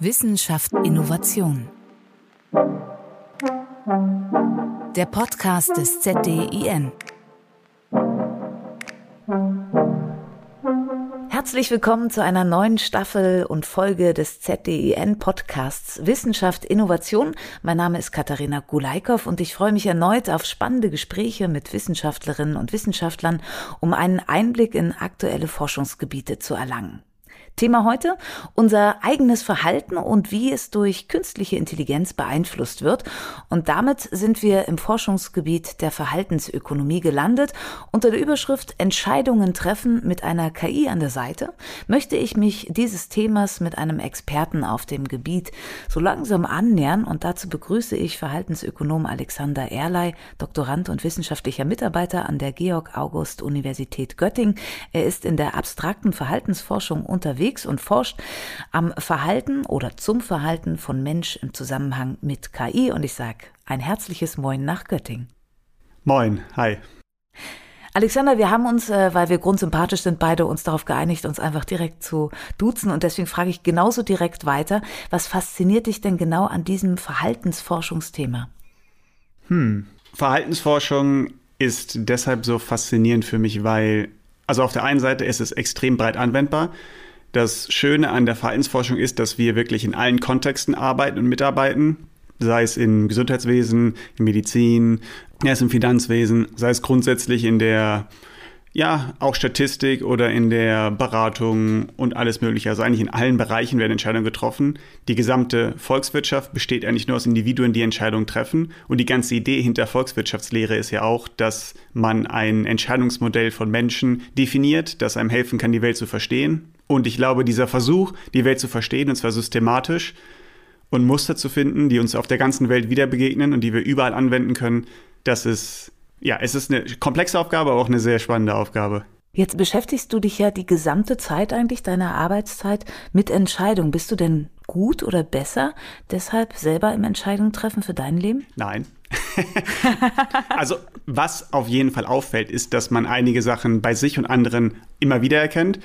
Wissenschaft Innovation. Der Podcast des ZDIN. Herzlich willkommen zu einer neuen Staffel und Folge des ZDIN Podcasts Wissenschaft Innovation. Mein Name ist Katharina Gulaikow und ich freue mich erneut auf spannende Gespräche mit Wissenschaftlerinnen und Wissenschaftlern, um einen Einblick in aktuelle Forschungsgebiete zu erlangen. Thema heute, unser eigenes Verhalten und wie es durch künstliche Intelligenz beeinflusst wird. Und damit sind wir im Forschungsgebiet der Verhaltensökonomie gelandet. Unter der Überschrift Entscheidungen treffen mit einer KI an der Seite möchte ich mich dieses Themas mit einem Experten auf dem Gebiet so langsam annähern und dazu begrüße ich Verhaltensökonom Alexander Erlei, Doktorand und wissenschaftlicher Mitarbeiter an der Georg August Universität Göttingen. Er ist in der abstrakten Verhaltensforschung unterwegs unterwegs und forscht am Verhalten oder zum Verhalten von Mensch im Zusammenhang mit KI. Und ich sage ein herzliches Moin nach Göttingen. Moin, hi. Alexander, wir haben uns, äh, weil wir grundsympathisch sind, beide uns darauf geeinigt, uns einfach direkt zu duzen. Und deswegen frage ich genauso direkt weiter. Was fasziniert dich denn genau an diesem Verhaltensforschungsthema? Hm. Verhaltensforschung ist deshalb so faszinierend für mich, weil, also auf der einen Seite ist es extrem breit anwendbar. Das Schöne an der Verhaltensforschung ist, dass wir wirklich in allen Kontexten arbeiten und mitarbeiten, sei es im Gesundheitswesen, in Medizin, sei es im Finanzwesen, sei es grundsätzlich in der ja, auch Statistik oder in der Beratung und alles Mögliche. Also eigentlich in allen Bereichen werden Entscheidungen getroffen. Die gesamte Volkswirtschaft besteht eigentlich nur aus Individuen, die Entscheidungen treffen. Und die ganze Idee hinter Volkswirtschaftslehre ist ja auch, dass man ein Entscheidungsmodell von Menschen definiert, das einem helfen kann, die Welt zu verstehen. Und ich glaube, dieser Versuch, die Welt zu verstehen, und zwar systematisch und Muster zu finden, die uns auf der ganzen Welt wieder begegnen und die wir überall anwenden können, das ist, ja, es ist eine komplexe Aufgabe, aber auch eine sehr spannende Aufgabe. Jetzt beschäftigst du dich ja die gesamte Zeit eigentlich deiner Arbeitszeit mit Entscheidungen. Bist du denn gut oder besser deshalb selber im Entscheidungen treffen für dein Leben? Nein. also was auf jeden Fall auffällt, ist, dass man einige Sachen bei sich und anderen immer wieder erkennt.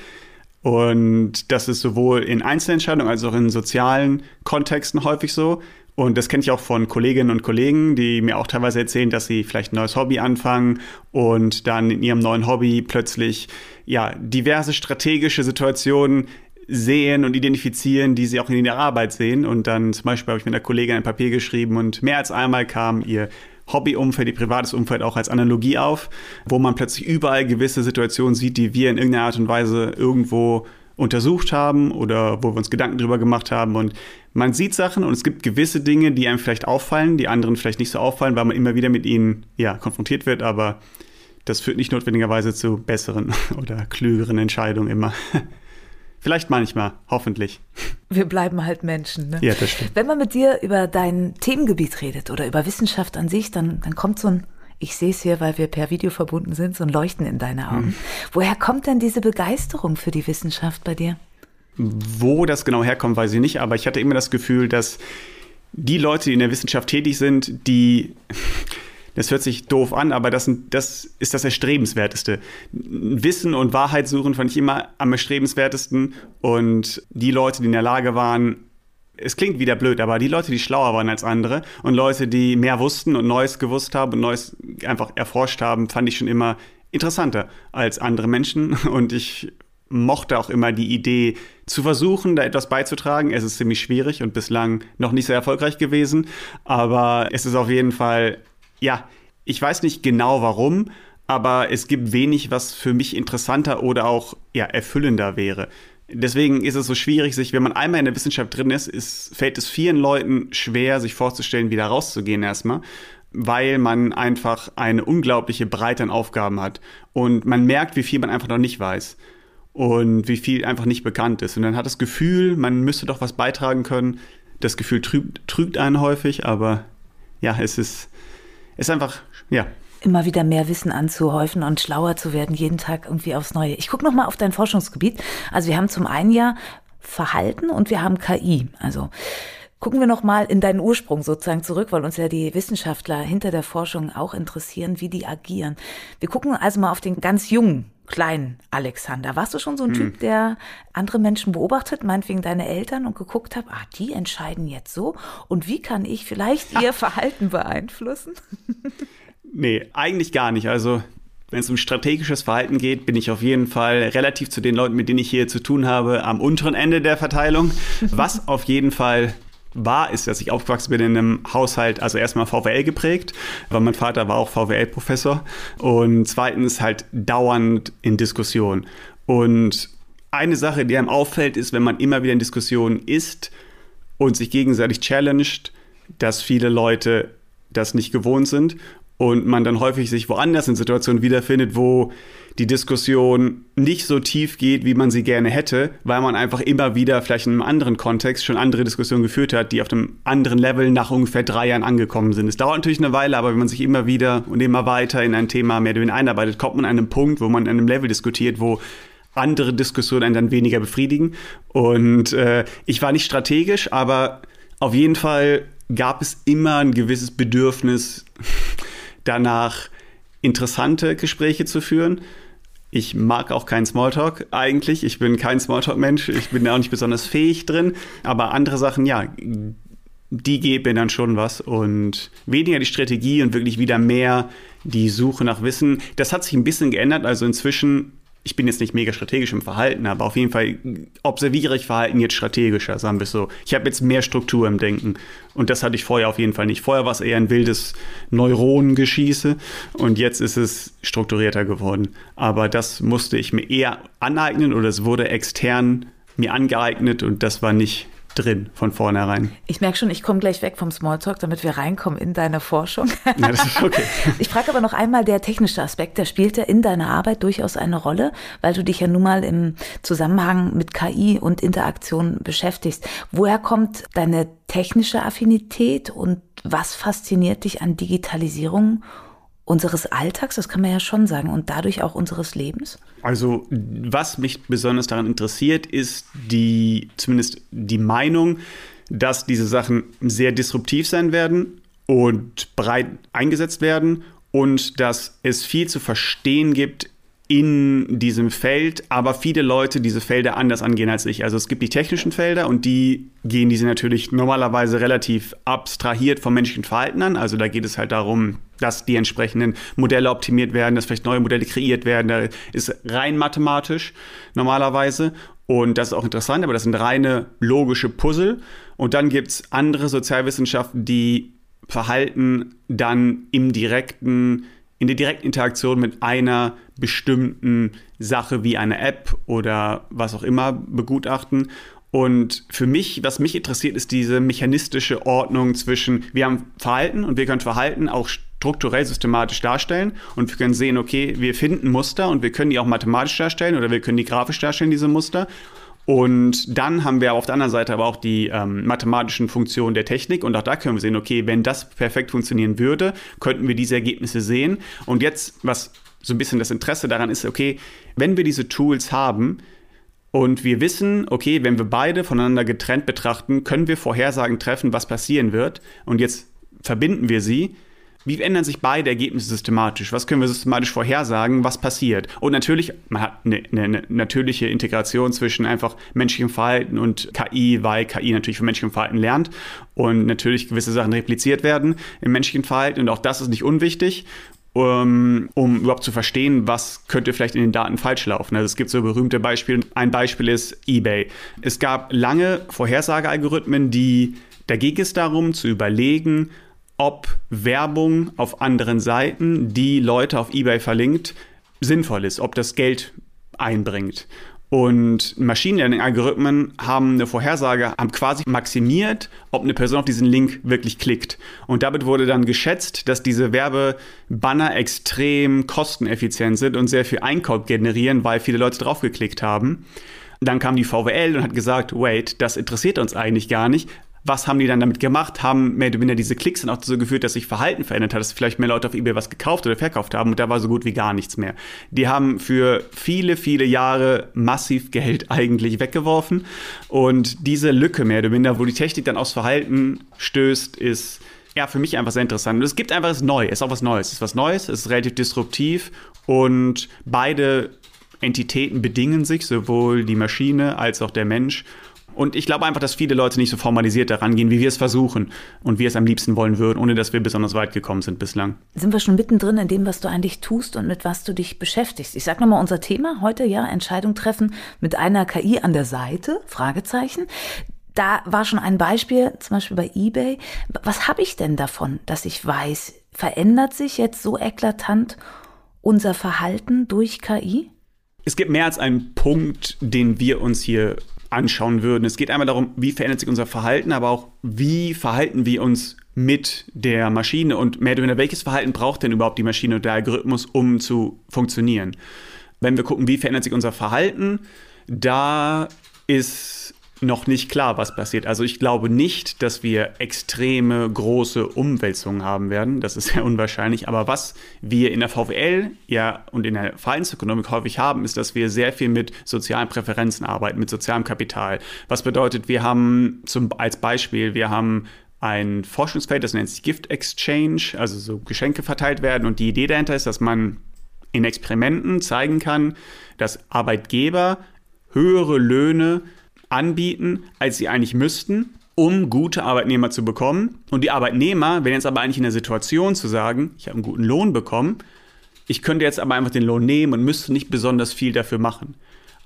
Und das ist sowohl in Einzelentscheidungen als auch in sozialen Kontexten häufig so. Und das kenne ich auch von Kolleginnen und Kollegen, die mir auch teilweise erzählen, dass sie vielleicht ein neues Hobby anfangen und dann in ihrem neuen Hobby plötzlich ja diverse strategische Situationen sehen und identifizieren, die sie auch in der Arbeit sehen. Und dann zum Beispiel habe ich mit einer Kollegin ein Papier geschrieben und mehr als einmal kam ihr Hobbyumfeld, ihr privates Umfeld auch als Analogie auf, wo man plötzlich überall gewisse Situationen sieht, die wir in irgendeiner Art und Weise irgendwo untersucht haben oder wo wir uns Gedanken drüber gemacht haben. Und man sieht Sachen und es gibt gewisse Dinge, die einem vielleicht auffallen, die anderen vielleicht nicht so auffallen, weil man immer wieder mit ihnen ja, konfrontiert wird, aber das führt nicht notwendigerweise zu besseren oder klügeren Entscheidungen immer. Vielleicht manchmal, hoffentlich. Wir bleiben halt Menschen. Ne? Ja, das stimmt. Wenn man mit dir über dein Themengebiet redet oder über Wissenschaft an sich, dann, dann kommt so ein, ich sehe es hier, weil wir per Video verbunden sind, so ein Leuchten in deine Augen. Hm. Woher kommt denn diese Begeisterung für die Wissenschaft bei dir? Wo das genau herkommt, weiß ich nicht, aber ich hatte immer das Gefühl, dass die Leute, die in der Wissenschaft tätig sind, die das hört sich doof an, aber das, das ist das Erstrebenswerteste. Wissen und Wahrheit suchen fand ich immer am erstrebenswertesten. Und die Leute, die in der Lage waren, es klingt wieder blöd, aber die Leute, die schlauer waren als andere und Leute, die mehr wussten und Neues gewusst haben und Neues einfach erforscht haben, fand ich schon immer interessanter als andere Menschen. Und ich mochte auch immer die Idee zu versuchen, da etwas beizutragen. Es ist ziemlich schwierig und bislang noch nicht sehr erfolgreich gewesen, aber es ist auf jeden Fall ja, ich weiß nicht genau warum, aber es gibt wenig, was für mich interessanter oder auch ja, erfüllender wäre. Deswegen ist es so schwierig, sich, wenn man einmal in der Wissenschaft drin ist, ist fällt es vielen Leuten schwer, sich vorzustellen, wieder rauszugehen erstmal, weil man einfach eine unglaubliche Breite an Aufgaben hat. Und man merkt, wie viel man einfach noch nicht weiß und wie viel einfach nicht bekannt ist. Und dann hat das Gefühl, man müsste doch was beitragen können. Das Gefühl trügt, trügt einen häufig, aber ja, es ist ist einfach, ja. Immer wieder mehr Wissen anzuhäufen und schlauer zu werden, jeden Tag irgendwie aufs Neue. Ich gucke nochmal auf dein Forschungsgebiet. Also wir haben zum einen ja Verhalten und wir haben KI. Also gucken wir nochmal in deinen Ursprung sozusagen zurück, weil uns ja die Wissenschaftler hinter der Forschung auch interessieren, wie die agieren. Wir gucken also mal auf den ganz jungen kleinen Alexander? Warst du schon so ein hm. Typ, der andere Menschen beobachtet, meinetwegen deine Eltern und geguckt hat, ah, die entscheiden jetzt so und wie kann ich vielleicht ihr Verhalten beeinflussen? nee, eigentlich gar nicht. Also wenn es um strategisches Verhalten geht, bin ich auf jeden Fall relativ zu den Leuten, mit denen ich hier zu tun habe, am unteren Ende der Verteilung. Was auf jeden Fall war, ist, dass ich aufgewachsen bin in einem Haushalt, also erstmal VWL geprägt, weil mein Vater war auch VWL-Professor und zweitens halt dauernd in Diskussion. Und eine Sache, die einem auffällt, ist, wenn man immer wieder in Diskussionen ist und sich gegenseitig challenged, dass viele Leute das nicht gewohnt sind und man dann häufig sich woanders in Situationen wiederfindet, wo die Diskussion nicht so tief geht, wie man sie gerne hätte, weil man einfach immer wieder vielleicht in einem anderen Kontext schon andere Diskussionen geführt hat, die auf einem anderen Level nach ungefähr drei Jahren angekommen sind. Es dauert natürlich eine Weile, aber wenn man sich immer wieder und immer weiter in ein Thema mehr oder weniger einarbeitet, kommt man an einen Punkt, wo man an einem Level diskutiert, wo andere Diskussionen einen dann weniger befriedigen. Und äh, ich war nicht strategisch, aber auf jeden Fall gab es immer ein gewisses Bedürfnis danach, interessante Gespräche zu führen. Ich mag auch keinen Smalltalk eigentlich. Ich bin kein Smalltalk-Mensch. Ich bin da auch nicht besonders fähig drin. Aber andere Sachen, ja, die geben dann schon was. Und weniger die Strategie und wirklich wieder mehr die Suche nach Wissen. Das hat sich ein bisschen geändert. Also inzwischen ich bin jetzt nicht mega strategisch im Verhalten, aber auf jeden Fall observiere ich Verhalten jetzt strategischer, sagen wir so. Ich habe jetzt mehr Struktur im Denken und das hatte ich vorher auf jeden Fall nicht. Vorher war es eher ein wildes Neuronengeschieße und jetzt ist es strukturierter geworden. Aber das musste ich mir eher aneignen oder es wurde extern mir angeeignet und das war nicht drin von vornherein. Ich merke schon, ich komme gleich weg vom Smalltalk, damit wir reinkommen in deine Forschung. Ja, das ist okay. Ich frage aber noch einmal, der technische Aspekt, der spielt ja in deiner Arbeit durchaus eine Rolle, weil du dich ja nun mal im Zusammenhang mit KI und Interaktion beschäftigst. Woher kommt deine technische Affinität und was fasziniert dich an Digitalisierung unseres Alltags, das kann man ja schon sagen, und dadurch auch unseres Lebens? Also, was mich besonders daran interessiert, ist die, zumindest die Meinung, dass diese Sachen sehr disruptiv sein werden und breit eingesetzt werden und dass es viel zu verstehen gibt in diesem Feld, aber viele Leute diese Felder anders angehen als ich. Also es gibt die technischen Felder und die gehen diese natürlich normalerweise relativ abstrahiert vom menschlichen Verhalten an. Also da geht es halt darum, dass die entsprechenden Modelle optimiert werden, dass vielleicht neue Modelle kreiert werden. Da ist rein mathematisch normalerweise. Und das ist auch interessant, aber das sind reine logische Puzzle. Und dann gibt es andere Sozialwissenschaften, die Verhalten dann im direkten in der direkten Interaktion mit einer bestimmten Sache wie einer App oder was auch immer begutachten. Und für mich, was mich interessiert, ist diese mechanistische Ordnung zwischen, wir haben Verhalten und wir können Verhalten auch strukturell systematisch darstellen und wir können sehen, okay, wir finden Muster und wir können die auch mathematisch darstellen oder wir können die grafisch darstellen, diese Muster. Und dann haben wir auf der anderen Seite aber auch die ähm, mathematischen Funktionen der Technik und auch da können wir sehen, okay, wenn das perfekt funktionieren würde, könnten wir diese Ergebnisse sehen. Und jetzt, was so ein bisschen das Interesse daran ist, okay, wenn wir diese Tools haben, und wir wissen, okay, wenn wir beide voneinander getrennt betrachten, können wir Vorhersagen treffen, was passieren wird. Und jetzt verbinden wir sie wie ändern sich beide Ergebnisse systematisch? Was können wir systematisch vorhersagen, was passiert? Und natürlich, man hat eine, eine natürliche Integration zwischen einfach menschlichem Verhalten und KI, weil KI natürlich von menschlichem Verhalten lernt und natürlich gewisse Sachen repliziert werden im menschlichen Verhalten. Und auch das ist nicht unwichtig um, um überhaupt zu verstehen, was könnte vielleicht in den Daten falsch laufen. Also es gibt so berühmte Beispiele. Ein Beispiel ist eBay. Es gab lange Vorhersagealgorithmen, die da ging es darum zu überlegen, ob Werbung auf anderen Seiten, die Leute auf eBay verlinkt, sinnvoll ist, ob das Geld einbringt. Und Machine Learning-Algorithmen haben eine Vorhersage, haben quasi maximiert, ob eine Person auf diesen Link wirklich klickt. Und damit wurde dann geschätzt, dass diese Werbebanner extrem kosteneffizient sind und sehr viel Einkauf generieren, weil viele Leute draufgeklickt haben. Dann kam die VWL und hat gesagt, wait, das interessiert uns eigentlich gar nicht was haben die dann damit gemacht? Haben mehr oder weniger diese Klicks dann auch dazu geführt, dass sich Verhalten verändert hat, dass vielleicht mehr Leute auf eBay was gekauft oder verkauft haben und da war so gut wie gar nichts mehr. Die haben für viele, viele Jahre massiv Geld eigentlich weggeworfen und diese Lücke mehr oder minder, wo die Technik dann aufs Verhalten stößt, ist ja, für mich einfach sehr interessant. Und es gibt einfach was Neues, es ist auch was Neues. Es ist was Neues, es ist relativ disruptiv und beide Entitäten bedingen sich, sowohl die Maschine als auch der Mensch. Und ich glaube einfach, dass viele Leute nicht so formalisiert daran gehen, wie wir es versuchen und wir es am liebsten wollen würden, ohne dass wir besonders weit gekommen sind bislang. Sind wir schon mittendrin in dem, was du eigentlich tust und mit was du dich beschäftigst? Ich sage nochmal unser Thema heute, ja, Entscheidung treffen mit einer KI an der Seite, Fragezeichen. Da war schon ein Beispiel, zum Beispiel bei eBay. Was habe ich denn davon, dass ich weiß, verändert sich jetzt so eklatant unser Verhalten durch KI? Es gibt mehr als einen Punkt, den wir uns hier anschauen würden. Es geht einmal darum, wie verändert sich unser Verhalten, aber auch, wie verhalten wir uns mit der Maschine und mehr oder weniger, welches Verhalten braucht denn überhaupt die Maschine und der Algorithmus, um zu funktionieren. Wenn wir gucken, wie verändert sich unser Verhalten, da ist noch nicht klar, was passiert. Also ich glaube nicht, dass wir extreme große Umwälzungen haben werden. Das ist sehr unwahrscheinlich. Aber was wir in der VWL ja und in der Verhaltensökonomik häufig haben, ist, dass wir sehr viel mit sozialen Präferenzen arbeiten, mit sozialem Kapital. Was bedeutet, wir haben zum, als Beispiel, wir haben ein Forschungsfeld, das nennt sich Gift Exchange, also so Geschenke verteilt werden. Und die Idee dahinter ist, dass man in Experimenten zeigen kann, dass Arbeitgeber höhere Löhne anbieten, als sie eigentlich müssten, um gute Arbeitnehmer zu bekommen. Und die Arbeitnehmer wären jetzt aber eigentlich in der Situation zu sagen, ich habe einen guten Lohn bekommen, ich könnte jetzt aber einfach den Lohn nehmen und müsste nicht besonders viel dafür machen.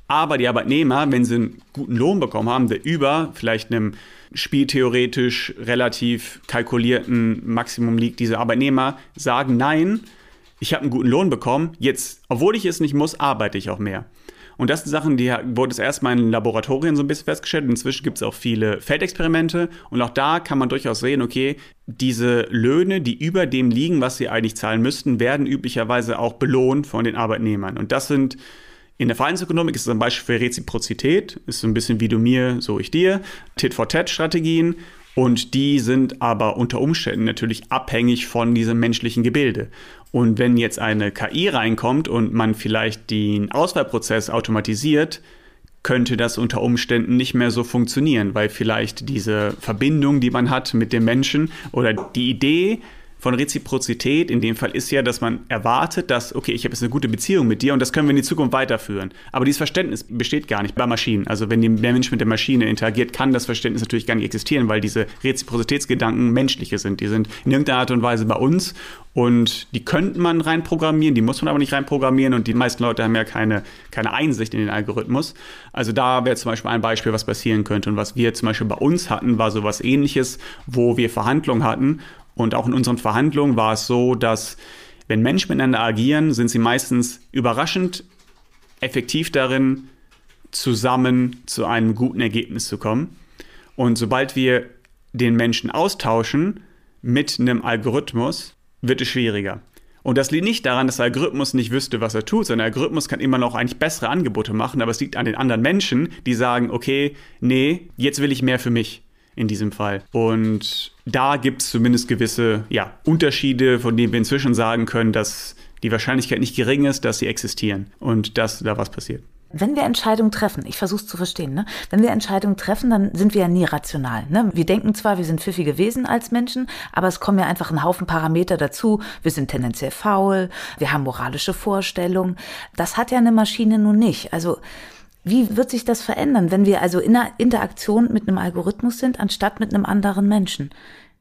Aber die Arbeitnehmer, wenn sie einen guten Lohn bekommen haben, der über vielleicht einem spieltheoretisch relativ kalkulierten Maximum liegt, diese Arbeitnehmer sagen, nein, ich habe einen guten Lohn bekommen, jetzt, obwohl ich es nicht muss, arbeite ich auch mehr. Und das sind Sachen, die wurde es erstmal in Laboratorien so ein bisschen festgestellt. Inzwischen gibt es auch viele Feldexperimente und auch da kann man durchaus sehen, okay, diese Löhne, die über dem liegen, was sie eigentlich zahlen müssten, werden üblicherweise auch belohnt von den Arbeitnehmern. Und das sind in der Verhaltensökonomik ist es ein Beispiel für Reziprozität, ist so ein bisschen wie du mir, so ich dir, Tit-for-Tat-Strategien. Und die sind aber unter Umständen natürlich abhängig von diesem menschlichen Gebilde. Und wenn jetzt eine KI reinkommt und man vielleicht den Auswahlprozess automatisiert, könnte das unter Umständen nicht mehr so funktionieren, weil vielleicht diese Verbindung, die man hat mit dem Menschen oder die Idee, von Reziprozität in dem Fall ist ja, dass man erwartet, dass, okay, ich habe jetzt eine gute Beziehung mit dir und das können wir in die Zukunft weiterführen. Aber dieses Verständnis besteht gar nicht bei Maschinen. Also wenn der Mensch mit der Maschine interagiert, kann das Verständnis natürlich gar nicht existieren, weil diese Reziprozitätsgedanken menschliche sind. Die sind in irgendeiner Art und Weise bei uns und die könnte man reinprogrammieren, die muss man aber nicht reinprogrammieren und die meisten Leute haben ja keine, keine Einsicht in den Algorithmus. Also da wäre zum Beispiel ein Beispiel, was passieren könnte. Und was wir zum Beispiel bei uns hatten, war sowas ähnliches, wo wir Verhandlungen hatten und auch in unseren Verhandlungen war es so, dass wenn Menschen miteinander agieren, sind sie meistens überraschend effektiv darin, zusammen zu einem guten Ergebnis zu kommen. Und sobald wir den Menschen austauschen mit einem Algorithmus, wird es schwieriger. Und das liegt nicht daran, dass der Algorithmus nicht wüsste, was er tut, sondern der Algorithmus kann immer noch eigentlich bessere Angebote machen, aber es liegt an den anderen Menschen, die sagen, okay, nee, jetzt will ich mehr für mich in diesem Fall. Und da gibt es zumindest gewisse ja, Unterschiede, von denen wir inzwischen sagen können, dass die Wahrscheinlichkeit nicht gering ist, dass sie existieren und dass da was passiert. Wenn wir Entscheidungen treffen, ich versuche es zu verstehen, ne? wenn wir Entscheidungen treffen, dann sind wir ja nie rational. Ne? Wir denken zwar, wir sind pfiffige Wesen als Menschen, aber es kommen ja einfach ein Haufen Parameter dazu. Wir sind tendenziell faul, wir haben moralische Vorstellungen. Das hat ja eine Maschine nun nicht. Also wie wird sich das verändern, wenn wir also in einer Interaktion mit einem Algorithmus sind, anstatt mit einem anderen Menschen?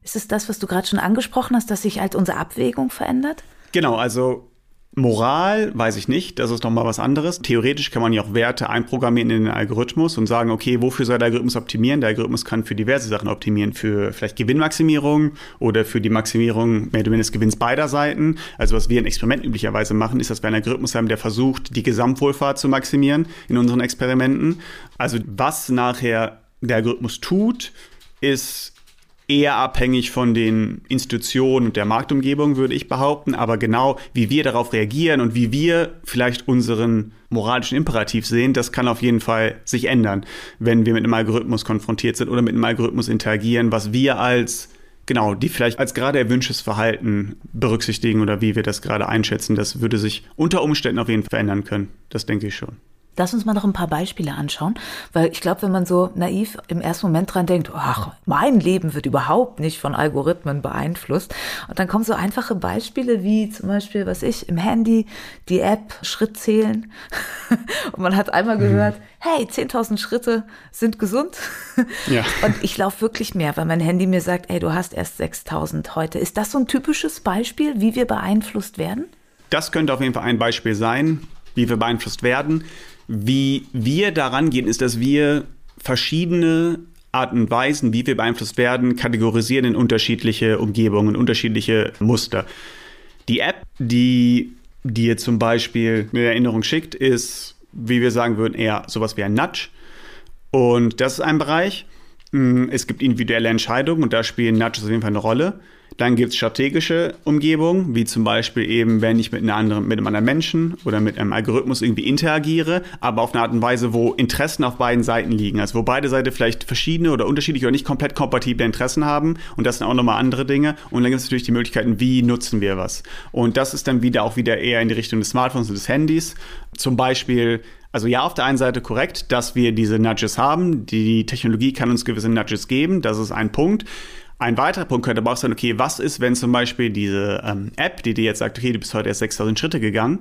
Ist es das, was du gerade schon angesprochen hast, dass sich halt unsere Abwägung verändert? Genau, also Moral weiß ich nicht, das ist nochmal was anderes. Theoretisch kann man ja auch Werte einprogrammieren in den Algorithmus und sagen, okay, wofür soll der Algorithmus optimieren? Der Algorithmus kann für diverse Sachen optimieren, für vielleicht Gewinnmaximierung oder für die Maximierung mehr oder weniger des Gewinns beider Seiten. Also was wir in Experimenten üblicherweise machen, ist, dass wir einen Algorithmus haben, der versucht, die Gesamtwohlfahrt zu maximieren in unseren Experimenten. Also was nachher der Algorithmus tut, ist eher abhängig von den Institutionen und der Marktumgebung, würde ich behaupten. Aber genau wie wir darauf reagieren und wie wir vielleicht unseren moralischen Imperativ sehen, das kann auf jeden Fall sich ändern, wenn wir mit einem Algorithmus konfrontiert sind oder mit einem Algorithmus interagieren, was wir als genau, die vielleicht als gerade erwünschtes Verhalten berücksichtigen oder wie wir das gerade einschätzen, das würde sich unter Umständen auf jeden Fall verändern können. Das denke ich schon. Lass uns mal noch ein paar Beispiele anschauen, weil ich glaube, wenn man so naiv im ersten Moment dran denkt, ach, mein Leben wird überhaupt nicht von Algorithmen beeinflusst. Und dann kommen so einfache Beispiele wie zum Beispiel, was ich, im Handy die App Schritt zählen. Und man hat einmal gehört, mhm. hey, 10.000 Schritte sind gesund. Ja. Und ich laufe wirklich mehr, weil mein Handy mir sagt, ey, du hast erst 6.000 heute. Ist das so ein typisches Beispiel, wie wir beeinflusst werden? Das könnte auf jeden Fall ein Beispiel sein, wie wir beeinflusst werden. Wie wir daran gehen, ist, dass wir verschiedene Arten und Weisen, wie wir beeinflusst werden, kategorisieren in unterschiedliche Umgebungen, unterschiedliche Muster. Die App, die dir zum Beispiel eine Erinnerung schickt, ist, wie wir sagen würden, eher sowas wie ein Nudge. Und das ist ein Bereich. Mm, es gibt individuelle Entscheidungen und da spielen Nudges auf jeden Fall eine Rolle. Dann gibt es strategische Umgebungen, wie zum Beispiel eben, wenn ich mit, einer anderen, mit einem anderen Menschen oder mit einem Algorithmus irgendwie interagiere, aber auf eine Art und Weise, wo Interessen auf beiden Seiten liegen. Also wo beide Seiten vielleicht verschiedene oder unterschiedliche oder nicht komplett kompatible Interessen haben. Und das sind auch nochmal andere Dinge. Und dann gibt es natürlich die Möglichkeiten, wie nutzen wir was. Und das ist dann wieder auch wieder eher in die Richtung des Smartphones und des Handys. Zum Beispiel also ja, auf der einen Seite korrekt, dass wir diese Nudges haben. Die Technologie kann uns gewisse Nudges geben. Das ist ein Punkt. Ein weiterer Punkt könnte aber auch sein, okay, was ist, wenn zum Beispiel diese ähm, App, die dir jetzt sagt, okay, du bist heute erst 6000 Schritte gegangen,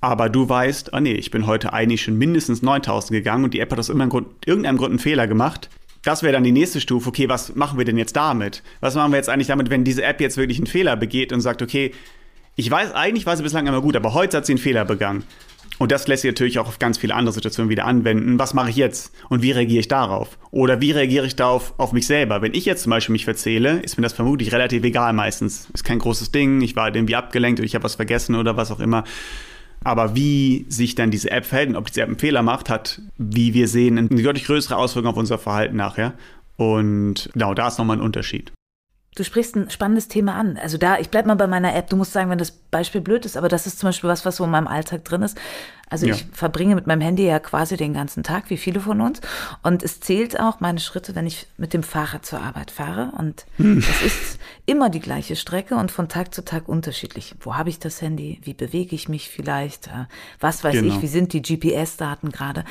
aber du weißt, oh nee, ich bin heute eigentlich schon mindestens 9000 gegangen und die App hat aus Grund, irgendeinem Grund einen Fehler gemacht. Das wäre dann die nächste Stufe. Okay, was machen wir denn jetzt damit? Was machen wir jetzt eigentlich damit, wenn diese App jetzt wirklich einen Fehler begeht und sagt, okay, ich weiß, eigentlich war sie bislang immer gut, aber heute hat sie einen Fehler begangen. Und das lässt sich natürlich auch auf ganz viele andere Situationen wieder anwenden. Was mache ich jetzt? Und wie reagiere ich darauf? Oder wie reagiere ich darauf auf mich selber? Wenn ich jetzt zum Beispiel mich verzähle, ist mir das vermutlich relativ egal meistens. Ist kein großes Ding, ich war irgendwie abgelenkt oder ich habe was vergessen oder was auch immer. Aber wie sich dann diese App verhält und ob diese App einen Fehler macht, hat, wie wir sehen, eine deutlich größere Auswirkung auf unser Verhalten nachher. Und genau, da ist nochmal ein Unterschied. Du sprichst ein spannendes Thema an. Also da, ich bleib mal bei meiner App. Du musst sagen, wenn das Beispiel blöd ist, aber das ist zum Beispiel was, was so in meinem Alltag drin ist. Also ja. ich verbringe mit meinem Handy ja quasi den ganzen Tag, wie viele von uns. Und es zählt auch meine Schritte, wenn ich mit dem Fahrrad zur Arbeit fahre. Und hm. es ist immer die gleiche Strecke und von Tag zu Tag unterschiedlich. Wo habe ich das Handy? Wie bewege ich mich vielleicht? Äh, was weiß genau. ich? Wie sind die GPS-Daten gerade?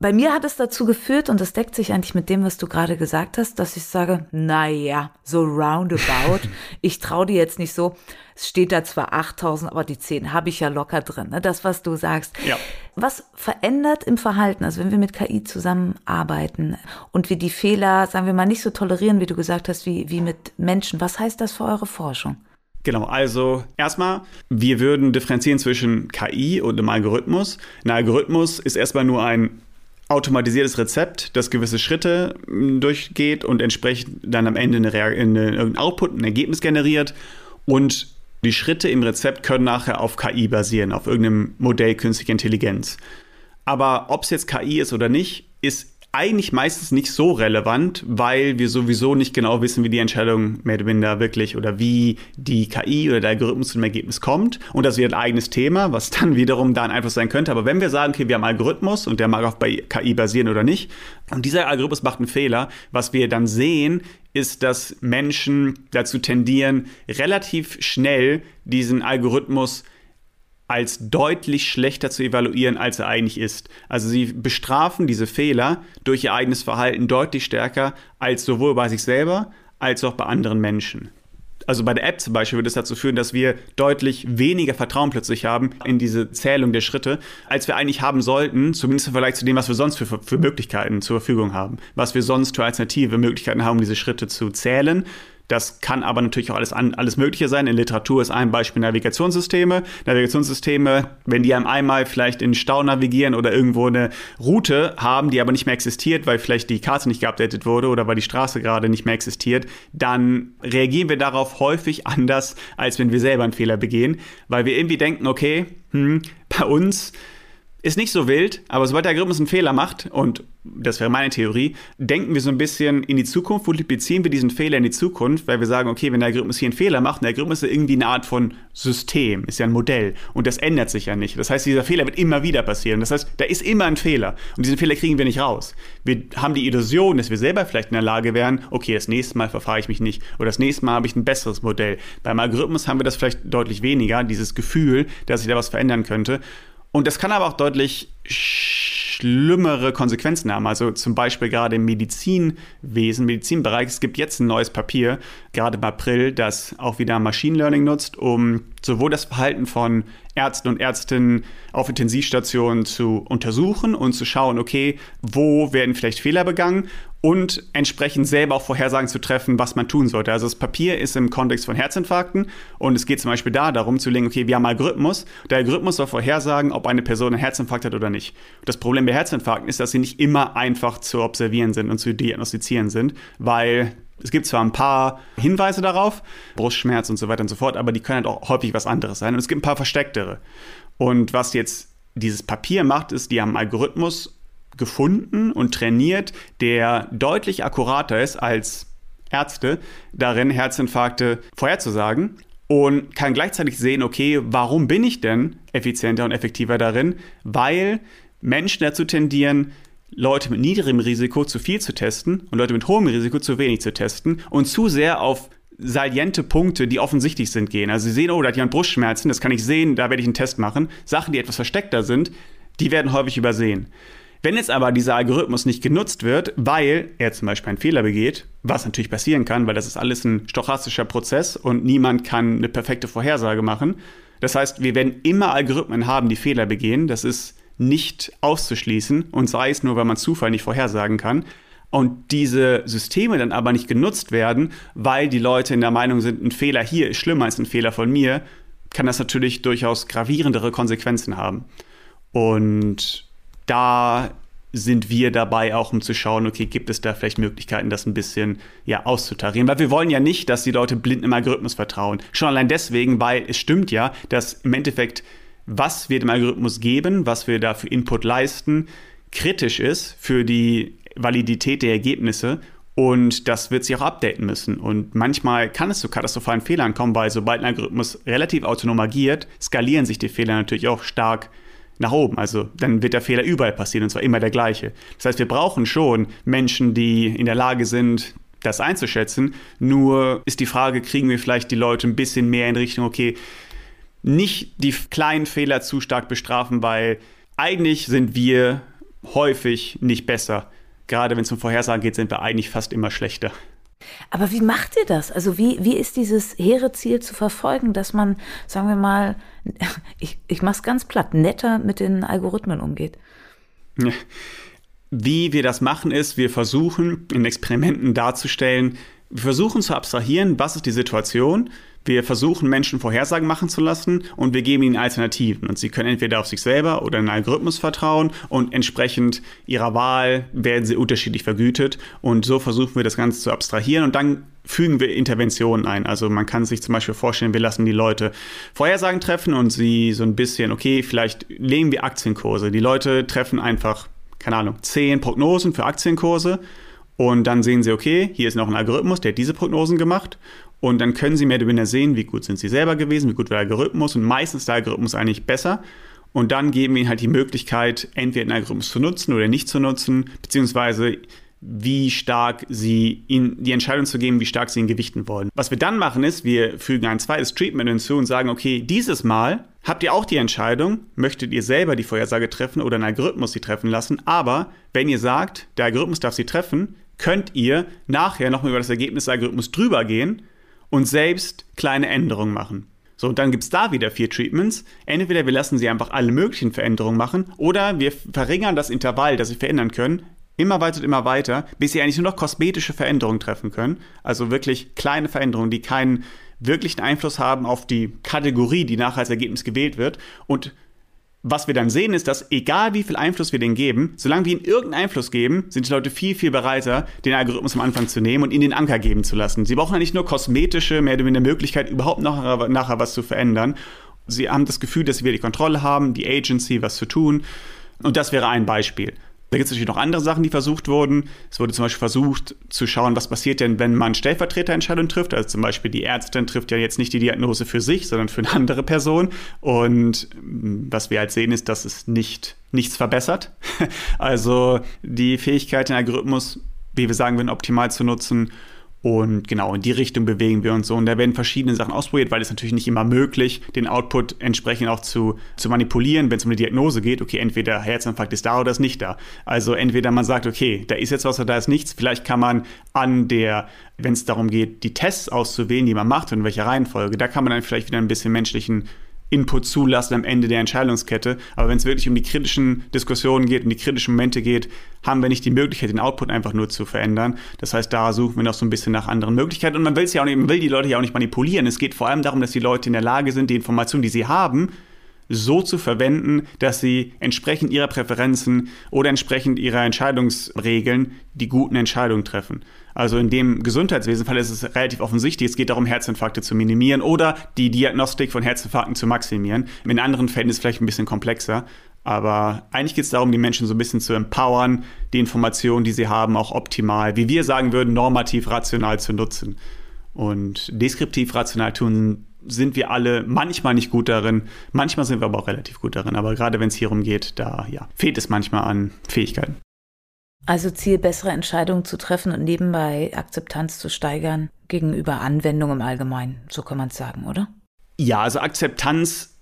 Bei mir hat es dazu geführt, und das deckt sich eigentlich mit dem, was du gerade gesagt hast, dass ich sage, na ja, so roundabout. ich traue dir jetzt nicht so. Es steht da zwar 8000, aber die 10 habe ich ja locker drin. Ne? Das, was du sagst. Ja. Was verändert im Verhalten, also wenn wir mit KI zusammenarbeiten und wir die Fehler, sagen wir mal, nicht so tolerieren, wie du gesagt hast, wie, wie mit Menschen, was heißt das für eure Forschung? Genau, also erstmal, wir würden differenzieren zwischen KI und einem Algorithmus. Ein Algorithmus ist erstmal nur ein automatisiertes Rezept, das gewisse Schritte hm, durchgeht und entsprechend dann am Ende eine, eine, irgendein Output, ein Ergebnis generiert. Und die Schritte im Rezept können nachher auf KI basieren, auf irgendeinem Modell künstliche Intelligenz. Aber ob es jetzt KI ist oder nicht, ist eigentlich meistens nicht so relevant, weil wir sowieso nicht genau wissen, wie die Entscheidung mehr oder weniger wirklich oder wie die KI oder der Algorithmus zum Ergebnis kommt. Und das wird ein eigenes Thema, was dann wiederum da ein Einfluss sein könnte. Aber wenn wir sagen, okay, wir haben einen Algorithmus und der mag bei KI basieren oder nicht, und dieser Algorithmus macht einen Fehler, was wir dann sehen, ist, dass Menschen dazu tendieren, relativ schnell diesen Algorithmus als deutlich schlechter zu evaluieren, als er eigentlich ist. Also sie bestrafen diese Fehler durch ihr eigenes Verhalten deutlich stärker als sowohl bei sich selber als auch bei anderen Menschen. Also bei der App zum Beispiel würde es dazu führen, dass wir deutlich weniger Vertrauen plötzlich haben in diese Zählung der Schritte, als wir eigentlich haben sollten, zumindest im Vergleich zu dem, was wir sonst für, für Möglichkeiten zur Verfügung haben. Was wir sonst für alternative Möglichkeiten haben, um diese Schritte zu zählen das kann aber natürlich auch alles, alles Mögliche sein. In Literatur ist ein Beispiel Navigationssysteme. Navigationssysteme, wenn die einem einmal vielleicht in Stau navigieren oder irgendwo eine Route haben, die aber nicht mehr existiert, weil vielleicht die Karte nicht geupdatet wurde oder weil die Straße gerade nicht mehr existiert, dann reagieren wir darauf häufig anders, als wenn wir selber einen Fehler begehen, weil wir irgendwie denken, okay, hm, bei uns ist nicht so wild, aber sobald der Algorithmus einen Fehler macht, und das wäre meine Theorie, denken wir so ein bisschen in die Zukunft, multiplizieren wir diesen Fehler in die Zukunft, weil wir sagen, okay, wenn der Algorithmus hier einen Fehler macht, der Algorithmus ist irgendwie eine Art von System, ist ja ein Modell und das ändert sich ja nicht. Das heißt, dieser Fehler wird immer wieder passieren. Das heißt, da ist immer ein Fehler und diesen Fehler kriegen wir nicht raus. Wir haben die Illusion, dass wir selber vielleicht in der Lage wären, okay, das nächste Mal verfahre ich mich nicht oder das nächste Mal habe ich ein besseres Modell. Beim Algorithmus haben wir das vielleicht deutlich weniger, dieses Gefühl, dass sich da was verändern könnte. Und das kann aber auch deutlich schlimmere Konsequenzen haben. Also zum Beispiel gerade im Medizinwesen, Medizinbereich. Es gibt jetzt ein neues Papier, gerade im April, das auch wieder Machine Learning nutzt, um sowohl das Verhalten von Ärzten und Ärztinnen auf Intensivstationen zu untersuchen und zu schauen, okay, wo werden vielleicht Fehler begangen und entsprechend selber auch Vorhersagen zu treffen, was man tun sollte. Also das Papier ist im Kontext von Herzinfarkten und es geht zum Beispiel da darum zu legen, okay, wir haben Algorithmus. Der Algorithmus soll vorhersagen, ob eine Person einen Herzinfarkt hat oder nicht. Das Problem bei Herzinfarkten ist, dass sie nicht immer einfach zu observieren sind und zu diagnostizieren sind, weil es gibt zwar ein paar Hinweise darauf, Brustschmerz und so weiter und so fort, aber die können halt auch häufig was anderes sein. Und es gibt ein paar verstecktere. Und was jetzt dieses Papier macht, ist, die haben einen Algorithmus gefunden und trainiert, der deutlich akkurater ist als Ärzte darin, Herzinfarkte vorherzusagen und kann gleichzeitig sehen, okay, warum bin ich denn effizienter und effektiver darin? Weil Menschen dazu tendieren, Leute mit niedrigem Risiko zu viel zu testen und Leute mit hohem Risiko zu wenig zu testen und zu sehr auf saliente Punkte, die offensichtlich sind, gehen. Also sie sehen, oh, da hat jemand Brustschmerzen, das kann ich sehen, da werde ich einen Test machen. Sachen, die etwas versteckter sind, die werden häufig übersehen. Wenn jetzt aber dieser Algorithmus nicht genutzt wird, weil er zum Beispiel einen Fehler begeht, was natürlich passieren kann, weil das ist alles ein stochastischer Prozess und niemand kann eine perfekte Vorhersage machen. Das heißt, wir werden immer Algorithmen haben, die Fehler begehen. Das ist nicht auszuschließen und sei es nur, weil man Zufall nicht vorhersagen kann. Und diese Systeme dann aber nicht genutzt werden, weil die Leute in der Meinung sind, ein Fehler hier ist schlimmer als ein Fehler von mir, kann das natürlich durchaus gravierendere Konsequenzen haben. Und da sind wir dabei auch, um zu schauen, okay, gibt es da vielleicht Möglichkeiten, das ein bisschen ja, auszutarieren? Weil wir wollen ja nicht, dass die Leute blind im Algorithmus vertrauen. Schon allein deswegen, weil es stimmt ja, dass im Endeffekt, was wir dem Algorithmus geben, was wir da für Input leisten, kritisch ist für die Validität der Ergebnisse und das wird sich auch updaten müssen. Und manchmal kann es zu katastrophalen Fehlern kommen, weil sobald ein Algorithmus relativ autonom agiert, skalieren sich die Fehler natürlich auch stark nach oben. Also dann wird der Fehler überall passieren und zwar immer der gleiche. Das heißt, wir brauchen schon Menschen, die in der Lage sind, das einzuschätzen. Nur ist die Frage, kriegen wir vielleicht die Leute ein bisschen mehr in Richtung, okay, nicht die kleinen Fehler zu stark bestrafen, weil eigentlich sind wir häufig nicht besser. Gerade wenn es um Vorhersagen geht, sind wir eigentlich fast immer schlechter. Aber wie macht ihr das? Also wie, wie ist dieses hehre Ziel zu verfolgen, dass man, sagen wir mal, ich, ich mache es ganz platt, netter mit den Algorithmen umgeht? Wie wir das machen, ist, wir versuchen in Experimenten darzustellen, wir versuchen zu abstrahieren, was ist die Situation, wir versuchen Menschen Vorhersagen machen zu lassen und wir geben ihnen Alternativen. Und sie können entweder auf sich selber oder einen Algorithmus vertrauen und entsprechend ihrer Wahl werden sie unterschiedlich vergütet. Und so versuchen wir das Ganze zu abstrahieren und dann fügen wir Interventionen ein. Also man kann sich zum Beispiel vorstellen, wir lassen die Leute Vorhersagen treffen und sie so ein bisschen, okay, vielleicht legen wir Aktienkurse. Die Leute treffen einfach, keine Ahnung, zehn Prognosen für Aktienkurse. Und dann sehen sie, okay, hier ist noch ein Algorithmus, der hat diese Prognosen gemacht. Und dann können Sie mehr oder weniger sehen, wie gut sind Sie selber gewesen, wie gut war der Algorithmus. Und meistens ist der Algorithmus eigentlich besser. Und dann geben wir Ihnen halt die Möglichkeit, entweder den Algorithmus zu nutzen oder nicht zu nutzen, beziehungsweise wie stark sie ihnen die Entscheidung zu geben, wie stark sie ihn gewichten wollen. Was wir dann machen ist, wir fügen ein zweites Treatment hinzu und sagen, okay, dieses Mal habt ihr auch die Entscheidung, möchtet ihr selber die Vorhersage treffen oder ein Algorithmus sie treffen lassen, aber wenn ihr sagt, der Algorithmus darf sie treffen, könnt ihr nachher nochmal über das Ergebnis des Algorithmus drüber gehen und selbst kleine Änderungen machen. So, dann gibt es da wieder vier Treatments. Entweder wir lassen sie einfach alle möglichen Veränderungen machen oder wir verringern das Intervall, das sie verändern können, immer weiter und immer weiter, bis sie eigentlich nur noch kosmetische Veränderungen treffen können. Also wirklich kleine Veränderungen, die keinen wirklichen Einfluss haben auf die Kategorie, die nachher als Ergebnis gewählt wird. Und was wir dann sehen, ist, dass egal wie viel Einfluss wir denen geben, solange wir ihnen irgendeinen Einfluss geben, sind die Leute viel, viel bereiter, den Algorithmus am Anfang zu nehmen und ihnen den Anker geben zu lassen. Sie brauchen ja nicht nur kosmetische, mehr oder weniger Möglichkeit, überhaupt nachher, nachher was zu verändern. Sie haben das Gefühl, dass wir die Kontrolle haben, die Agency, was zu tun. Und das wäre ein Beispiel. Da gibt es natürlich noch andere Sachen, die versucht wurden. Es wurde zum Beispiel versucht zu schauen, was passiert denn, wenn man Stellvertreterentscheidungen trifft. Also zum Beispiel die Ärztin trifft ja jetzt nicht die Diagnose für sich, sondern für eine andere Person. Und mm, was wir halt sehen, ist, dass es nicht, nichts verbessert. Also die Fähigkeit, den Algorithmus, wie wir sagen würden, optimal zu nutzen. Und genau in die Richtung bewegen wir uns so. Und da werden verschiedene Sachen ausprobiert, weil es natürlich nicht immer möglich, den Output entsprechend auch zu, zu manipulieren, wenn es um eine Diagnose geht. Okay, entweder Herzinfarkt ist da oder ist nicht da. Also entweder man sagt, okay, da ist jetzt was oder da ist nichts. Vielleicht kann man an der, wenn es darum geht, die Tests auszuwählen, die man macht und in welcher Reihenfolge, da kann man dann vielleicht wieder ein bisschen menschlichen Input zulassen am Ende der Entscheidungskette. Aber wenn es wirklich um die kritischen Diskussionen geht, um die kritischen Momente geht, haben wir nicht die Möglichkeit, den Output einfach nur zu verändern. Das heißt, da suchen wir noch so ein bisschen nach anderen Möglichkeiten. Und man will es ja auch nicht, man will die Leute ja auch nicht manipulieren. Es geht vor allem darum, dass die Leute in der Lage sind, die Informationen, die sie haben, so zu verwenden, dass sie entsprechend ihrer Präferenzen oder entsprechend ihrer Entscheidungsregeln die guten Entscheidungen treffen. Also in dem Gesundheitswesenfall ist es relativ offensichtlich, es geht darum, Herzinfarkte zu minimieren oder die Diagnostik von Herzinfarkten zu maximieren. In anderen Fällen ist es vielleicht ein bisschen komplexer. Aber eigentlich geht es darum, die Menschen so ein bisschen zu empowern, die Informationen, die sie haben, auch optimal, wie wir sagen würden, normativ rational zu nutzen. Und deskriptiv rational tun sind wir alle manchmal nicht gut darin, manchmal sind wir aber auch relativ gut darin. Aber gerade wenn es hierum geht, da ja, fehlt es manchmal an Fähigkeiten. Also Ziel, bessere Entscheidungen zu treffen und nebenbei Akzeptanz zu steigern gegenüber Anwendung im Allgemeinen, so kann man es sagen, oder? Ja, also Akzeptanz,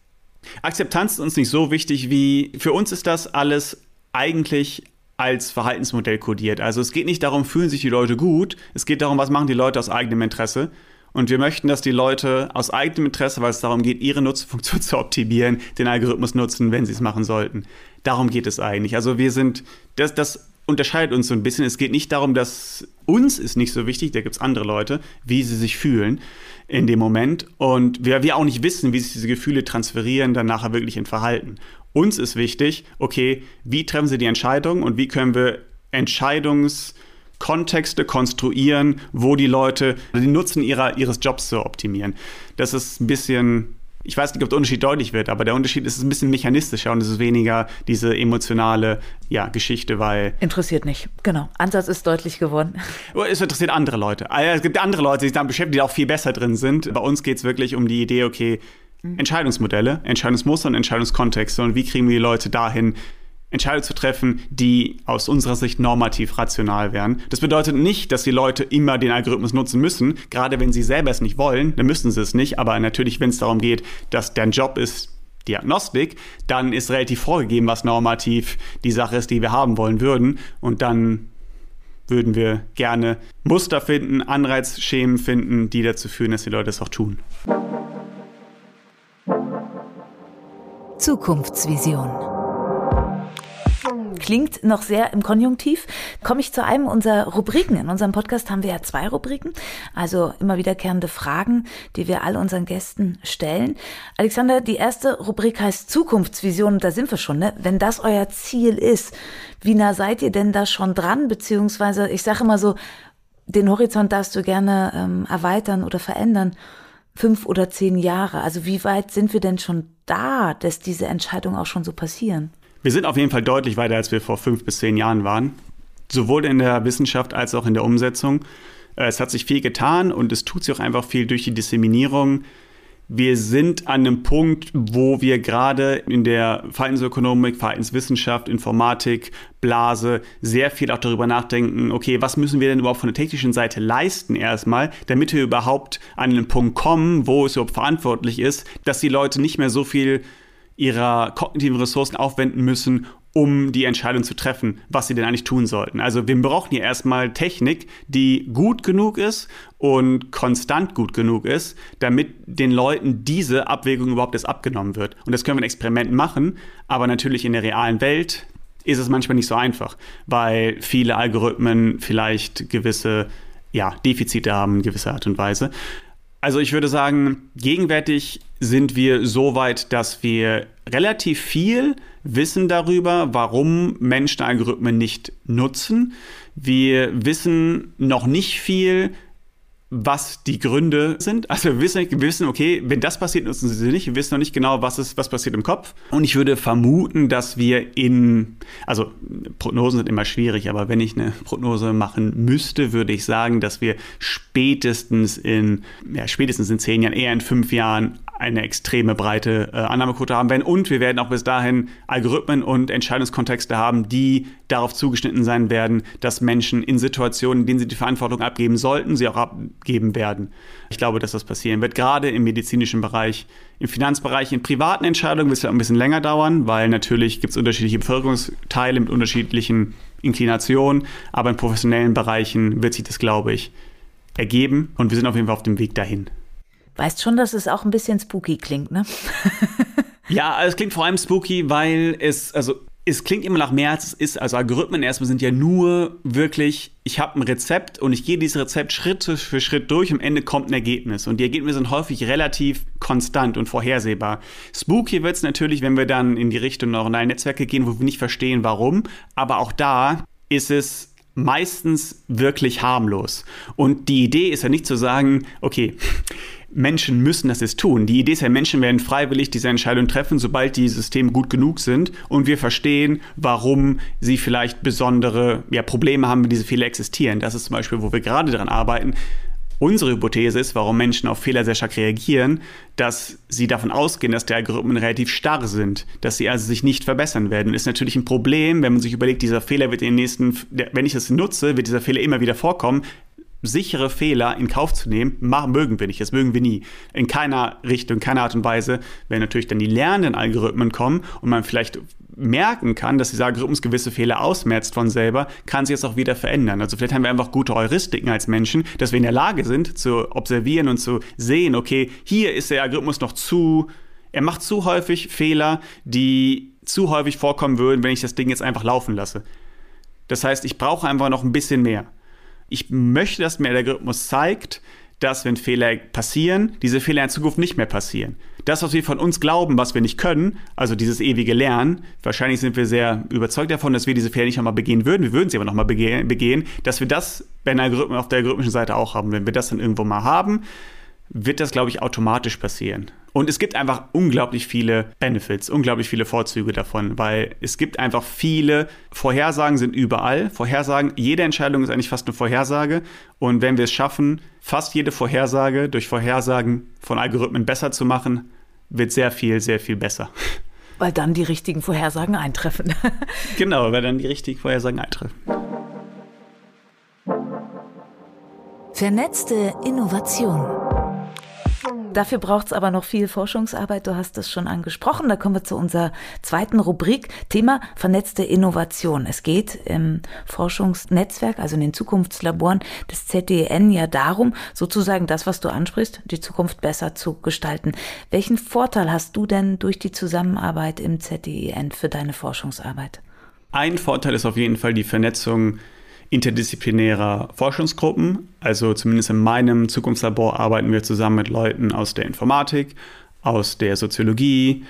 Akzeptanz ist uns nicht so wichtig wie, für uns ist das alles eigentlich als Verhaltensmodell kodiert. Also es geht nicht darum, fühlen sich die Leute gut, es geht darum, was machen die Leute aus eigenem Interesse. Und wir möchten, dass die Leute aus eigenem Interesse, weil es darum geht, ihre Nutzfunktion zu optimieren, den Algorithmus nutzen, wenn sie es machen sollten. Darum geht es eigentlich. Also wir sind, das, das unterscheidet uns so ein bisschen. Es geht nicht darum, dass uns ist nicht so wichtig, da gibt es andere Leute, wie sie sich fühlen in dem Moment. Und wir, wir auch nicht wissen, wie sich diese Gefühle transferieren dann nachher wirklich in Verhalten. Uns ist wichtig, okay, wie treffen sie die Entscheidung und wie können wir Entscheidungs- Kontexte konstruieren, wo die Leute den Nutzen ihrer, ihres Jobs zu optimieren. Das ist ein bisschen ich weiß nicht, ob der Unterschied deutlich wird, aber der Unterschied ist ein bisschen mechanistischer und es ist weniger diese emotionale ja, Geschichte, weil. Interessiert nicht, genau. Ansatz ist deutlich geworden. Oh, es interessiert andere Leute. Ah es gibt andere Leute, die sich damit beschäftigen, die auch viel besser drin sind. Bei uns geht es wirklich um die Idee, okay, mhm. Entscheidungsmodelle, Entscheidungsmuster und Entscheidungskontexte und wie kriegen wir die Leute dahin, Entscheidungen zu treffen, die aus unserer Sicht normativ rational wären. Das bedeutet nicht, dass die Leute immer den Algorithmus nutzen müssen. Gerade wenn sie selber es nicht wollen, dann müssen sie es nicht. Aber natürlich, wenn es darum geht, dass deren Job ist, Diagnostik, dann ist relativ vorgegeben, was normativ die Sache ist, die wir haben wollen würden. Und dann würden wir gerne Muster finden, Anreizschemen finden, die dazu führen, dass die Leute es auch tun. Zukunftsvision klingt noch sehr im Konjunktiv, komme ich zu einem unserer Rubriken. In unserem Podcast haben wir ja zwei Rubriken, also immer wiederkehrende Fragen, die wir all unseren Gästen stellen. Alexander, die erste Rubrik heißt Zukunftsvision, da sind wir schon, ne? Wenn das euer Ziel ist, wie nah seid ihr denn da schon dran? Beziehungsweise, ich sage immer so, den Horizont darfst du gerne ähm, erweitern oder verändern. Fünf oder zehn Jahre. Also wie weit sind wir denn schon da, dass diese Entscheidungen auch schon so passieren? Wir sind auf jeden Fall deutlich weiter, als wir vor fünf bis zehn Jahren waren. Sowohl in der Wissenschaft als auch in der Umsetzung. Äh, es hat sich viel getan und es tut sich auch einfach viel durch die Disseminierung. Wir sind an einem Punkt, wo wir gerade in der Verhaltensökonomik, Verhaltenswissenschaft, Informatik, Blase sehr viel auch darüber nachdenken, okay, was müssen wir denn überhaupt von der technischen Seite leisten erstmal, damit wir überhaupt an einen Punkt kommen, wo es überhaupt verantwortlich ist, dass die Leute nicht mehr so viel ihrer kognitiven Ressourcen aufwenden müssen, um die Entscheidung zu treffen, was sie denn eigentlich tun sollten. Also wir brauchen hier erstmal Technik, die gut genug ist und konstant gut genug ist, damit den Leuten diese Abwägung überhaupt erst abgenommen wird. Und das können wir in Experimenten machen, aber natürlich in der realen Welt ist es manchmal nicht so einfach, weil viele Algorithmen vielleicht gewisse ja, Defizite haben in gewisser Art und Weise. Also ich würde sagen, gegenwärtig sind wir so weit, dass wir relativ viel wissen darüber, warum Menschen Algorithmen nicht nutzen. Wir wissen noch nicht viel was die Gründe sind. Also wir wissen, wir wissen, okay, wenn das passiert, nutzen sie sie nicht. Wir wissen noch nicht genau, was ist, was passiert im Kopf. Und ich würde vermuten, dass wir in, also Prognosen sind immer schwierig, aber wenn ich eine Prognose machen müsste, würde ich sagen, dass wir spätestens in, ja, spätestens in zehn Jahren, eher in fünf Jahren eine extreme breite äh, Annahmequote haben werden. Und wir werden auch bis dahin Algorithmen und Entscheidungskontexte haben, die darauf zugeschnitten sein werden, dass Menschen in Situationen, in denen sie die Verantwortung abgeben sollten, sie auch abgeben werden. Ich glaube, dass das passieren wird, gerade im medizinischen Bereich. Im Finanzbereich, in privaten Entscheidungen wird es ja ein bisschen länger dauern, weil natürlich gibt es unterschiedliche Bevölkerungsteile mit unterschiedlichen Inklinationen, aber in professionellen Bereichen wird sich das, glaube ich, ergeben und wir sind auf jeden Fall auf dem Weg dahin. Weißt schon, dass es auch ein bisschen spooky klingt, ne? ja, es klingt vor allem spooky, weil es, also es klingt immer nach mehr, als es ist. Also Algorithmen erstmal sind ja nur wirklich, ich habe ein Rezept und ich gehe dieses Rezept Schritt für Schritt durch am Ende kommt ein Ergebnis. Und die Ergebnisse sind häufig relativ konstant und vorhersehbar. Spooky wird es natürlich, wenn wir dann in die Richtung neuronale Netzwerke gehen, wo wir nicht verstehen, warum. Aber auch da ist es meistens wirklich harmlos. Und die Idee ist ja nicht zu sagen, okay, Menschen müssen das jetzt tun. Die Idee ist ja, Menschen werden freiwillig diese Entscheidung treffen, sobald die Systeme gut genug sind und wir verstehen, warum sie vielleicht besondere ja, Probleme haben, wenn diese Fehler existieren. Das ist zum Beispiel, wo wir gerade daran arbeiten. Unsere Hypothese ist, warum Menschen auf Fehler sehr stark reagieren, dass sie davon ausgehen, dass die Algorithmen relativ starr sind, dass sie also sich nicht verbessern werden. Ist natürlich ein Problem, wenn man sich überlegt, dieser Fehler wird in den nächsten, wenn ich das nutze, wird dieser Fehler immer wieder vorkommen sichere Fehler in Kauf zu nehmen, mögen wir nicht, das mögen wir nie. In keiner Richtung, in keiner Art und Weise. Wenn natürlich dann die lernenden Algorithmen kommen und man vielleicht merken kann, dass dieser Algorithmus gewisse Fehler ausmerzt von selber, kann sich das auch wieder verändern. Also vielleicht haben wir einfach gute Heuristiken als Menschen, dass wir in der Lage sind zu observieren und zu sehen, okay, hier ist der Algorithmus noch zu, er macht zu häufig Fehler, die zu häufig vorkommen würden, wenn ich das Ding jetzt einfach laufen lasse. Das heißt, ich brauche einfach noch ein bisschen mehr. Ich möchte, dass mir der Algorithmus zeigt, dass wenn Fehler passieren, diese Fehler in Zukunft nicht mehr passieren. Das, was wir von uns glauben, was wir nicht können, also dieses ewige Lernen, wahrscheinlich sind wir sehr überzeugt davon, dass wir diese Fehler nicht nochmal begehen würden, wir würden sie aber nochmal begehen, dass wir das auf der algorithmischen Seite auch haben. Wenn wir das dann irgendwo mal haben, wird das, glaube ich, automatisch passieren. Und es gibt einfach unglaublich viele Benefits, unglaublich viele Vorzüge davon, weil es gibt einfach viele Vorhersagen sind überall. Vorhersagen, jede Entscheidung ist eigentlich fast eine Vorhersage. Und wenn wir es schaffen, fast jede Vorhersage durch Vorhersagen von Algorithmen besser zu machen, wird sehr viel, sehr viel besser. Weil dann die richtigen Vorhersagen eintreffen. genau, weil dann die richtigen Vorhersagen eintreffen. Vernetzte Innovation. Dafür braucht es aber noch viel Forschungsarbeit. Du hast es schon angesprochen. Da kommen wir zu unserer zweiten Rubrik. Thema vernetzte Innovation. Es geht im Forschungsnetzwerk, also in den Zukunftslaboren des ZDN ja darum, sozusagen das, was du ansprichst, die Zukunft besser zu gestalten. Welchen Vorteil hast du denn durch die Zusammenarbeit im ZDN für deine Forschungsarbeit? Ein Vorteil ist auf jeden Fall die Vernetzung interdisziplinärer Forschungsgruppen. Also zumindest in meinem Zukunftslabor arbeiten wir zusammen mit Leuten aus der Informatik, aus der Soziologie,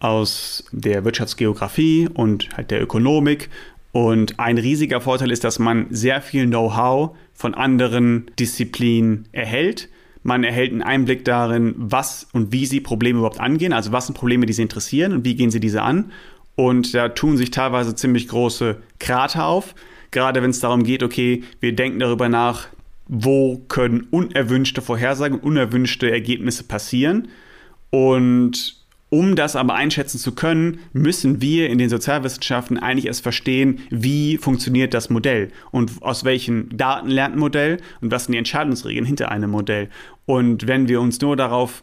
aus der Wirtschaftsgeografie und halt der Ökonomik. Und ein riesiger Vorteil ist, dass man sehr viel Know-how von anderen Disziplinen erhält. Man erhält einen Einblick darin, was und wie sie Probleme überhaupt angehen, also was sind Probleme, die sie interessieren und wie gehen sie diese an. Und da tun sich teilweise ziemlich große Krater auf gerade wenn es darum geht, okay, wir denken darüber nach, wo können unerwünschte Vorhersagen, unerwünschte Ergebnisse passieren. Und um das aber einschätzen zu können, müssen wir in den Sozialwissenschaften eigentlich erst verstehen, wie funktioniert das Modell und aus welchen Daten lernt ein Modell und was sind die Entscheidungsregeln hinter einem Modell. Und wenn wir uns nur darauf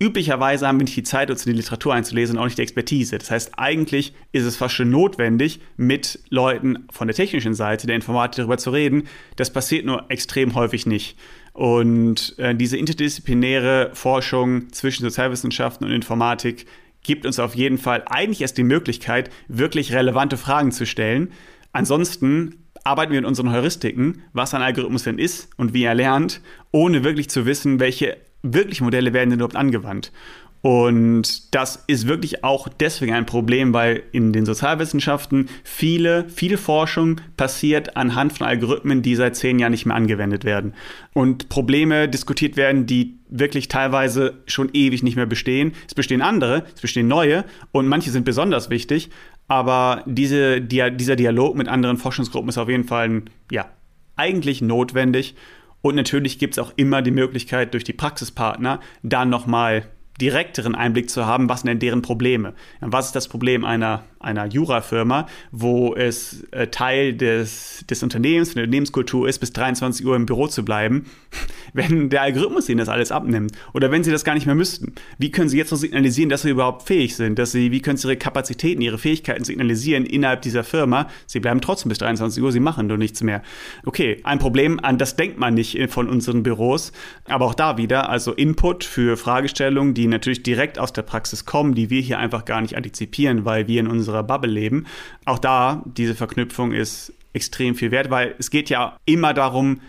Üblicherweise haben wir nicht die Zeit, uns in die Literatur einzulesen und auch nicht die Expertise. Das heißt, eigentlich ist es fast schon notwendig, mit Leuten von der technischen Seite, der Informatik darüber zu reden. Das passiert nur extrem häufig nicht. Und äh, diese interdisziplinäre Forschung zwischen Sozialwissenschaften und Informatik gibt uns auf jeden Fall eigentlich erst die Möglichkeit, wirklich relevante Fragen zu stellen. Ansonsten arbeiten wir in unseren Heuristiken, was ein Algorithmus denn ist und wie er lernt, ohne wirklich zu wissen, welche wirklich Modelle werden denn überhaupt angewandt? Und das ist wirklich auch deswegen ein Problem, weil in den Sozialwissenschaften viele, viel Forschung passiert anhand von Algorithmen, die seit zehn Jahren nicht mehr angewendet werden. Und Probleme diskutiert werden, die wirklich teilweise schon ewig nicht mehr bestehen. Es bestehen andere, es bestehen neue und manche sind besonders wichtig. Aber diese, dieser Dialog mit anderen Forschungsgruppen ist auf jeden Fall, ja, eigentlich notwendig. Und natürlich gibt es auch immer die Möglichkeit, durch die Praxispartner dann nochmal direkteren Einblick zu haben, was sind denn deren Probleme. Was ist das Problem einer einer Jurafirma, wo es äh, Teil des, des Unternehmens, der Unternehmenskultur ist, bis 23 Uhr im Büro zu bleiben, wenn der Algorithmus ihnen das alles abnimmt oder wenn sie das gar nicht mehr müssten. Wie können sie jetzt noch signalisieren, dass sie überhaupt fähig sind, dass sie, wie können sie ihre Kapazitäten, ihre Fähigkeiten signalisieren innerhalb dieser Firma? Sie bleiben trotzdem bis 23 Uhr, sie machen nur nichts mehr. Okay, ein Problem, an das denkt man nicht von unseren Büros, aber auch da wieder, also Input für Fragestellungen, die natürlich direkt aus der Praxis kommen, die wir hier einfach gar nicht antizipieren, weil wir in unserem unserer Bubble leben. Auch da, diese Verknüpfung ist extrem viel wert, weil es geht ja immer darum,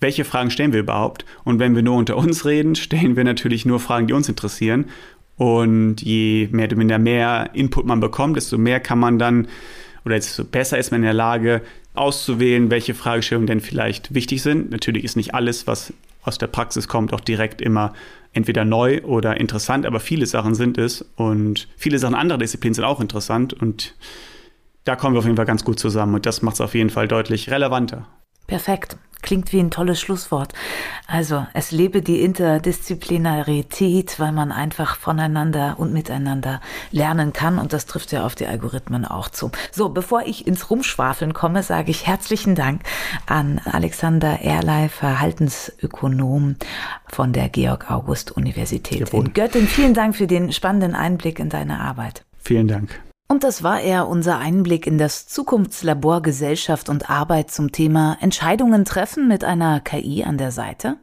welche Fragen stellen wir überhaupt? Und wenn wir nur unter uns reden, stellen wir natürlich nur Fragen, die uns interessieren. Und je mehr, mehr, mehr Input man bekommt, desto mehr kann man dann, oder desto besser ist man in der Lage, auszuwählen, welche Fragestellungen denn vielleicht wichtig sind. Natürlich ist nicht alles, was aus der Praxis kommt, auch direkt immer entweder neu oder interessant, aber viele Sachen sind es und viele Sachen anderer Disziplinen sind auch interessant und da kommen wir auf jeden Fall ganz gut zusammen und das macht es auf jeden Fall deutlich relevanter. Perfekt. Klingt wie ein tolles Schlusswort. Also, es lebe die Interdisziplinarität, weil man einfach voneinander und miteinander lernen kann. Und das trifft ja auf die Algorithmen auch zu. So, bevor ich ins Rumschwafeln komme, sage ich herzlichen Dank an Alexander Erlei, Verhaltensökonom von der Georg-August-Universität in Göttingen. Vielen Dank für den spannenden Einblick in deine Arbeit. Vielen Dank. Und das war er, unser Einblick in das Zukunftslabor Gesellschaft und Arbeit zum Thema Entscheidungen treffen mit einer KI an der Seite.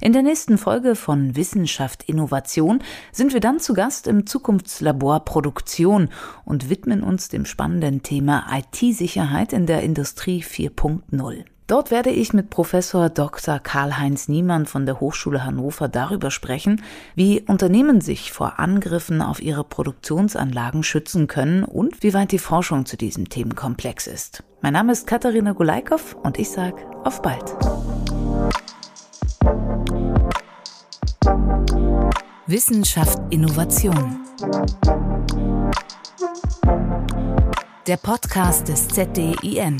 In der nächsten Folge von Wissenschaft Innovation sind wir dann zu Gast im Zukunftslabor Produktion und widmen uns dem spannenden Thema IT-Sicherheit in der Industrie 4.0. Dort werde ich mit Professor Dr. Karl-Heinz Niemann von der Hochschule Hannover darüber sprechen, wie Unternehmen sich vor Angriffen auf ihre Produktionsanlagen schützen können und wie weit die Forschung zu diesem Themenkomplex ist. Mein Name ist Katharina Gulaikow und ich sage auf bald. Wissenschaft Innovation. Der Podcast des ZDIN.